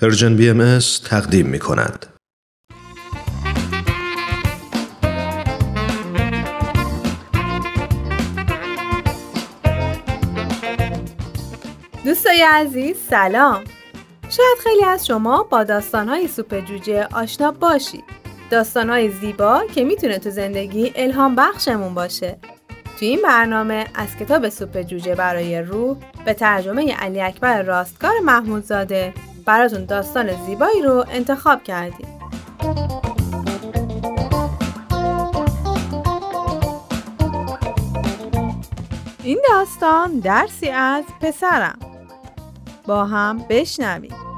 Persian Bee تقدیم می کند. دوستای عزیز سلام. شاید خیلی از شما با داستانهای سوپ جوجه آشنا باشید. داستانهای زیبا که می‌تونه تو زندگی الهام بخشمون باشه. تو این برنامه از کتاب سوپ جوجه برای روح به ترجمه علی اکبر راستگار محمودزاده براتون داستان زیبایی رو انتخاب کردیم. این داستان درسی از پسرم با هم بشنویم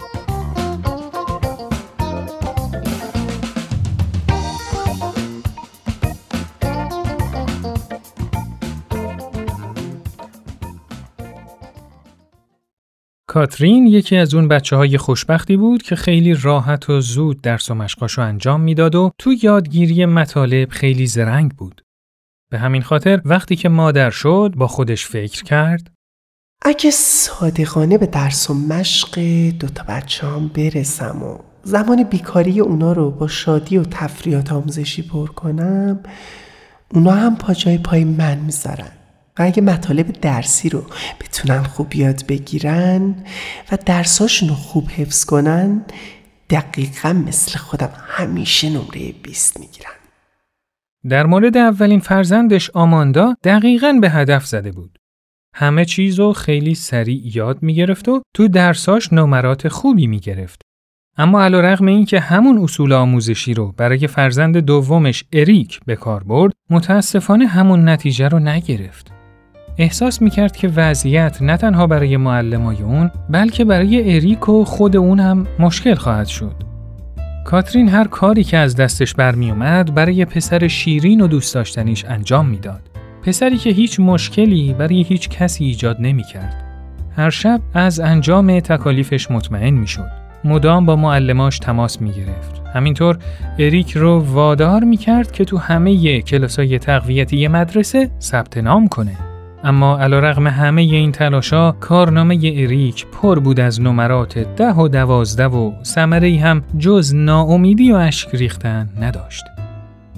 کاترین یکی از اون بچه های خوشبختی بود که خیلی راحت و زود درس و مشقاشو انجام می‌داد و تو یادگیری مطالب خیلی زرنگ بود. به همین خاطر وقتی که مادر شد با خودش فکر کرد اگه صادقانه به درس و مشق دوتا بچه هم برسم و زمان بیکاری اونا رو با شادی و تفریات آموزشی پر کنم اونا هم پا جای پای من می‌ذارن و اگه مطالب درسی رو بتونن خوب یاد بگیرن و درساشون رو خوب حفظ کنن دقیقا مثل خودم همیشه نمره 20 می‌گیرن در مورد اولین فرزندش آماندا دقیقا به هدف زده بود. همه چیز رو خیلی سریع یاد می‌گرفت و تو درساش نمرات خوبی می‌گرفت. اما علا رغم این که همون اصول آموزشی رو برای فرزند دومش اریک به کار برد، متاسفانه همون نتیجه رو نگرفت. احساس می‌کرد که وضعیت نه تنها برای معلمای اون بلکه برای اریک و خود اون هم مشکل خواهد شد. کاترین هر کاری که از دستش برمیومد برای پسر شیرین و دوست داشتنیش انجام می‌داد. پسری که هیچ مشکلی برای هیچ کسی ایجاد نمی‌کرد. هر شب از انجام تکالیفش مطمئن می‌شد. مدام با معلماش تماس می گرفت. همینطور اریک رو وادار می کرد که تو همه کلاسای تقویتی مدرسه ثبت نام کنه. اما علا رغم همه این تلاشا کارنامه اریک پر بود از نمرات ده و دوازده و سمره هم جز ناامیدی و اشک ریختن نداشت.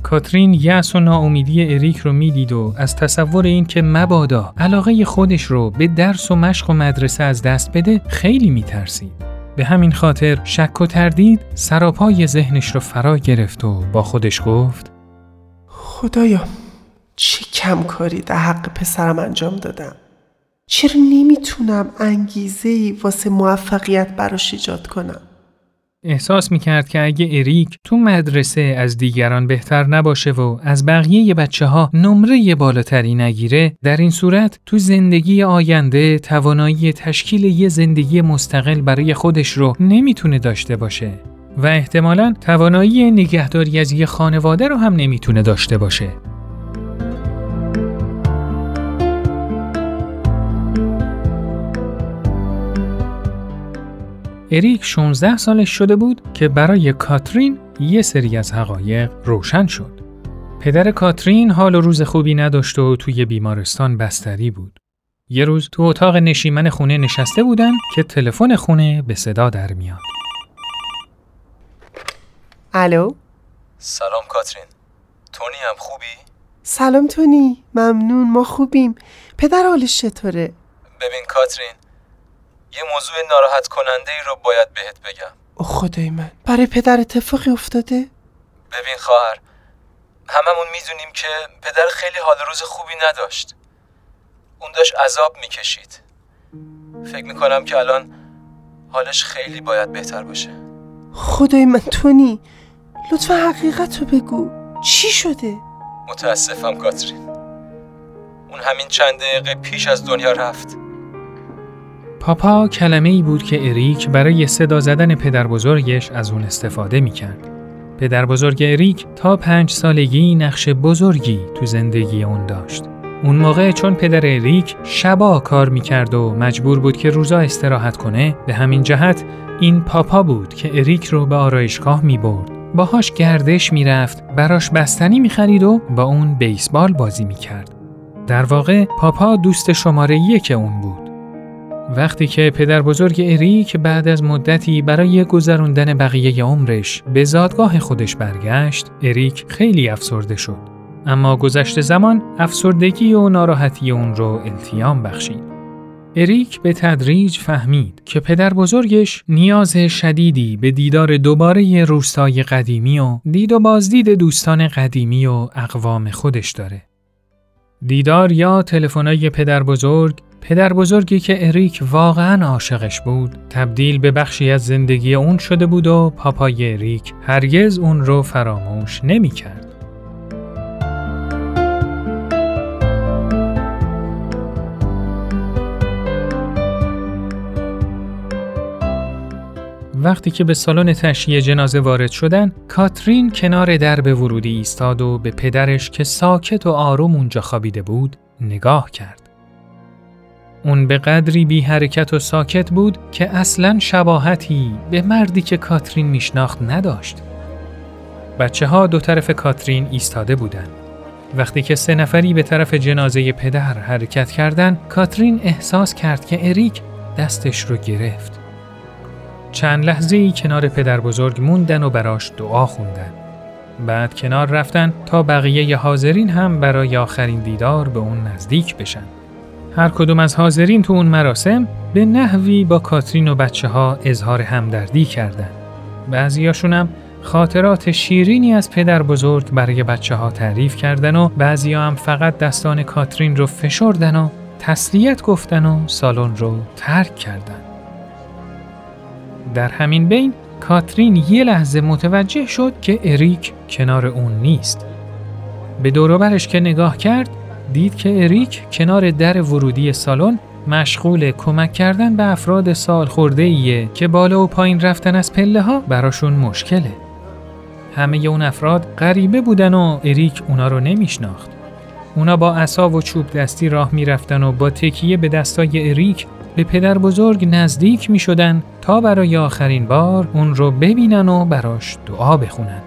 کاترین یأس و ناامیدی اریک رو می‌دید و از تصور این که مبادا علاقه خودش رو به درس و مشق و مدرسه از دست بده خیلی میترسید. به همین خاطر شک و تردید سراپای ذهنش رو فرا گرفت و با خودش گفت خدایا چه کم کاری در حق پسرم انجام دادم؟ چرا نمی‌تونم انگیزه ای واسه موفقیت براش ایجاد کنم؟ احساس می‌کرد که اگه اریک تو مدرسه از دیگران بهتر نباشه و از بقیه بچه ها نمره بالاتری نگیره در این صورت تو زندگی آینده توانایی تشکیل یه زندگی مستقل برای خودش رو نمی‌تونه داشته باشه و احتمالا توانایی نگهداری از یه خانواده رو هم نمی‌تونه داشته باشه. اریک 16 سالش شده بود که برای کاترین یه سری از حقایق روشن شد. پدر کاترین حال و روز خوبی نداشت و توی بیمارستان بستری بود. یه روز تو اتاق نشیمن خونه نشسته بودن که تلفن خونه به صدا در میاد. الو سلام کاترین تونی هم خوبی؟ سلام تونی ممنون ما خوبیم پدر حالش چطوره؟ ببین کاترین یه موضوع ناراحت کننده ای رو باید بهت بگم. او خدای من. برای پدر اتفاقی افتاده؟ ببین خواهر هممون می‌دونیم که پدر خیلی حال روز خوبی نداشت. اون داشت عذاب می‌کشید. فکر می‌کنم که الان حالش خیلی باید بهتر باشه. خدای من تونی لطفا حقیقت رو بگو. چی شده؟ متاسفم کاترین. اون همین چند دقیقه پیش از دنیا رفت. پاپا کلمه ای بود که اریک برای صدا زدن پدر بزرگش از اون استفاده می کرد. پدر بزرگ اریک تا پنج سالگی نقش بزرگی تو زندگی اون داشت. اون موقع چون پدر اریک شبا کار می‌کرد و مجبور بود که روزا استراحت کنه به همین جهت این پاپا بود که اریک رو به آرایشگاه می برد. باهاش گردش می‌رفت، براش بستنی می‌خرید و با اون بیسبال بازی می‌کرد. در واقع پاپا دوست شماره یک اون بود. وقتی که پدر بزرگ اریک بعد از مدتی برای گذراندن بقیه عمرش به زادگاه خودش برگشت، اریک خیلی افسرده شد. اما گذشت زمان افسردگی و ناراحتی اون رو التیام بخشید. اریک به تدریج فهمید که پدر بزرگش نیاز شدیدی به دیدار دوباره روستای قدیمی و دید و بازدید دوستان قدیمی و اقوام خودش داره. دیدار یا تلفن‌های پدر بزرگ پدر بزرگی که اریک واقعا عاشقش بود تبدیل به بخشی از زندگی اون شده بود و پاپای اریک هرگز اون رو فراموش نمی کرد. وقتی که به سالن تشییع جنازه وارد شدن، کاترین کنار درب ورودی ایستاد و به پدرش که ساکت و آروم اونجا خوابیده بود، نگاه کرد. اون به قدری بی حرکت و ساکت بود که اصلا شباهتی به مردی که کاترین میشناخت نداشت. بچه ها دو طرف کاترین ایستاده بودند. وقتی که سه نفری به طرف جنازه پدر حرکت کردند، کاترین احساس کرد که اریک دستش رو گرفت. چند لحظه ای کنار پدر بزرگ موندن و براش دعا خوندن. بعد کنار رفتن تا بقیه حاضرین هم برای آخرین دیدار به اون نزدیک بشن. هر کدوم از حاضرین تو اون مراسم به نحوی با کاترین و بچه ها اظهار همدردی کردن. بعضیاشون هم خاطرات شیرینی از پدر بزرگ برای بچه ها تعریف کردن و بعضی هم فقط دستان کاترین رو فشردن و تسلیت گفتن و سالن رو ترک کردن. در همین بین کاترین یه لحظه متوجه شد که اریک کنار اون نیست. به دوروبرش که نگاه کرد دید که اریک کنار در ورودی سالن مشغول کمک کردن به افراد سال خورده ایه که بالا و پایین رفتن از پله ها براشون مشکله. همه اون افراد غریبه بودن و اریک اونا رو نمیشناخت. اونا با عصا و چوب دستی راه می‌رفتن و با تکیه به دستای اریک به پدر بزرگ نزدیک می شدن تا برای آخرین بار اون رو ببینن و براش دعا بخونن.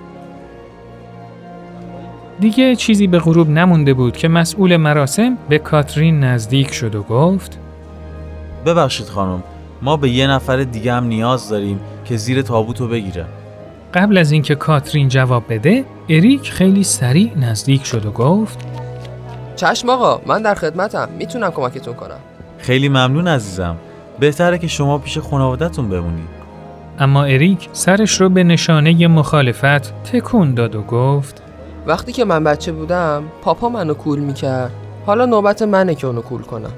دیگه چیزی به غروب نمونده بود که مسئول مراسم به کاترین نزدیک شد و گفت ببخشید خانم ما به یه نفر دیگه هم نیاز داریم که زیر تابوتو بگیره قبل از اینکه کاترین جواب بده اریک خیلی سریع نزدیک شد و گفت چشم آقا من در خدمتم می‌تونم کمکتون کنم خیلی ممنون عزیزم. بهتره که شما پیش خانوادتون بمونید. اما اریک سرش رو به نشانه مخالفت تکون داد و گفت وقتی که من بچه بودم پاپا منو کول می‌کرد. حالا نوبت منه که اونو کول کنم.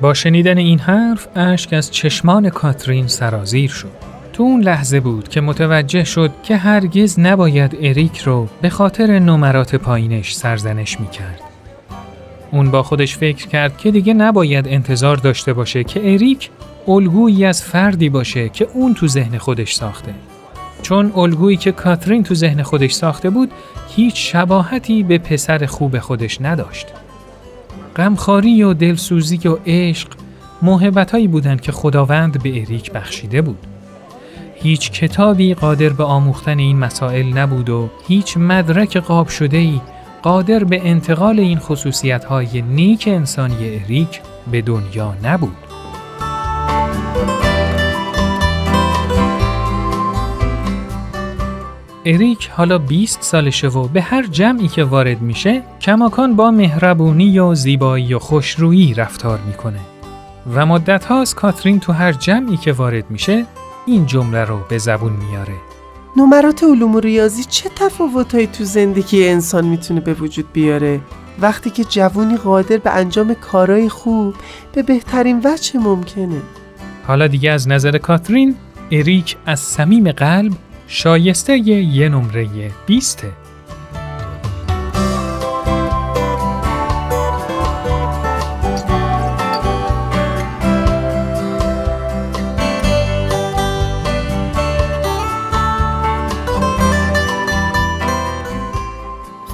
با شنیدن این حرف اشک از چشمان کاترین سرازیر شد. تو اون لحظه بود که متوجه شد که هرگز نباید اریک رو به خاطر نمرات پایینش سرزنش می‌کرد. اون با خودش فکر کرد که دیگه نباید انتظار داشته باشه که اریک الگویی از فردی باشه که اون تو ذهن خودش ساخته. چون الگویی که کاترین تو ذهن خودش ساخته بود هیچ شباهتی به پسر خوب خودش نداشت. غمخواری و دلسوزی و عشق موهبتهایی بودند که خداوند به اریک بخشیده بود. هیچ کتابی قادر به آموختن این مسائل نبود و هیچ مدرک قاب شده ای قادر به انتقال این خصوصیت های نیک انسانی اریک به دنیا نبود. اریک حالا 20 سالشه و به هر جمعی که وارد میشه کماکان با مهربونی و زیبایی و خوشرویی رفتار می‌کنه و مدت هاست کاترین تو هر جمعی که وارد میشه این جمله رو به زبون میاره نمرات علوم و ریاضی چه تفاوتهایی تو زندگی انسان می‌تونه به وجود بیاره؟ وقتی که جوونی قادر به انجام کارهای خوب به بهترین وجه ممکنه. حالا دیگه از نظر کاترین اریک از صمیم قلب شایسته یه نمره 20